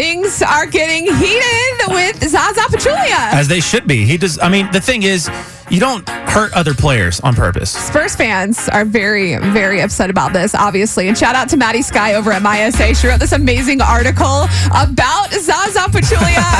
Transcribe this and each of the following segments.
things are getting heated with Zaza Pachulia. As they should be. He does. I mean, the thing is, you don't hurt other players on purpose. Spurs fans are very, very upset about this, obviously. And shout out to Maddie Sky over at MySA. She wrote this amazing article about Zaza Pachulia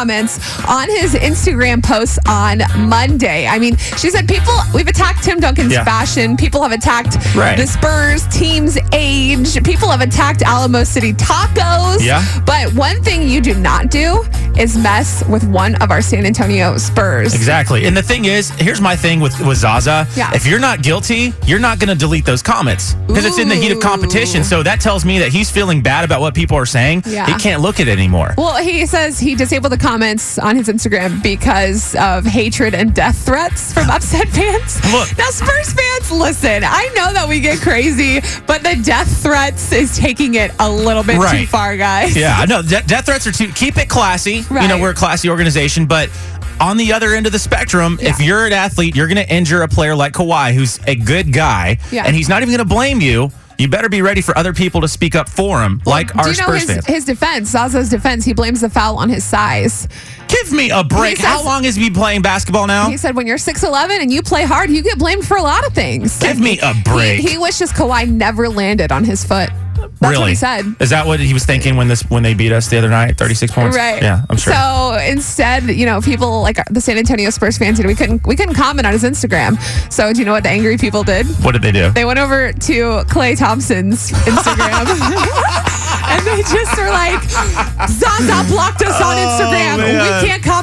comments on his Instagram posts on Monday. I mean, she said people, we've attacked Tim Duncan's Yeah. fashion. People have attacked Right. the Spurs team's age. People have attacked Alamo City tacos. Yeah. But one thing you do not do is mess with one of our San Antonio Spurs. Exactly. And the thing is, here's my thing with, with Zaza. Yeah. If you're not guilty, you're not going to delete those comments because it's in the heat of competition. So that tells me that he's feeling bad about what people are saying. Yeah. He can't look at it anymore. Well, he says he disabled the comments on his Instagram because of hatred and death threats from upset fans. Look. Now, Spurs fans, listen, I know that we get crazy, but the death threats is taking it a little bit too far, guys. Yeah, I know. De- death threats are too. Keep it classy. You know, we're a classy organization, but on the other end of the spectrum, if you're an athlete, you're going to injure a player like Kawhi, who's a good guy, Yeah. and he's not even going to blame you. You better be ready for other people to speak up for him, like Do our you know Spurs his, fans. his defense, Zaza's defense? He blames the foul on his size. Give me a break. Says- How long has he been playing basketball now? He said, when you're 6'11 and you play hard, you get blamed for a lot of things. Give me a break. He, he wishes Kawhi never landed on his foot. That's really? what he said. Is that what he was thinking when this when they beat us the other night? Thirty six points. Right. Yeah, I'm sure. So instead, you know, people like the San Antonio Spurs fans, you know, we couldn't we couldn't comment on his Instagram. So do you know what the angry people did? what did they do? They went over to Klay Thompson's Instagram. and they just were like, Zaza blocked us on oh, Instagram. Oh, we can't comment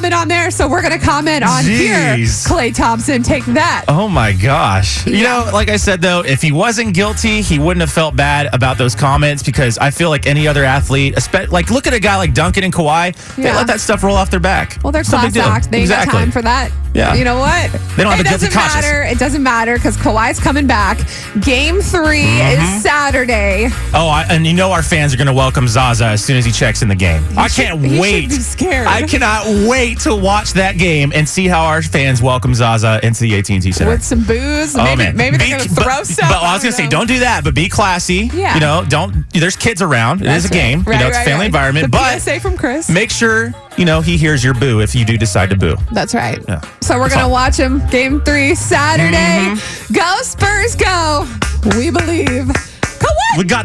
there, so we're gonna comment on here. Jeez. Klay Thompson, take that. Oh my gosh. You know, like I said though, if he wasn't guilty, he wouldn't have felt bad about those comments because I feel like any other athlete, espe- like look at a guy like Duncan and Kawhi, they let that stuff roll off their back. Well, they're It's no big class deal. act. They ain't got time for that. Yeah. You know what? They don't have it a doesn't conscience. matter. It doesn't matter because Kawhi's coming back. Game 3 Mm-hmm. is Saturday. Oh, I, and you know our fans are going to welcome Zaza as soon as he checks in the game. I should- can't he wait. I cannot wait to watch that game and see how our fans welcome Zaza into the AT&T Center. With some booze. Oh, maybe man. maybe they're going to throw but, stuff. But I was going to say, don't do that, but be classy. Yeah. You know, don't. There's kids around. It is a right. game. Right, you know, it's right, a family environment. The but PSA from Chris. make sure you know he hears your boo if you do decide to boo. That's right. Yeah. So we're going to watch him game three Saturday. Mm-hmm. Go Spurs, go. We believe. Kawhi. We got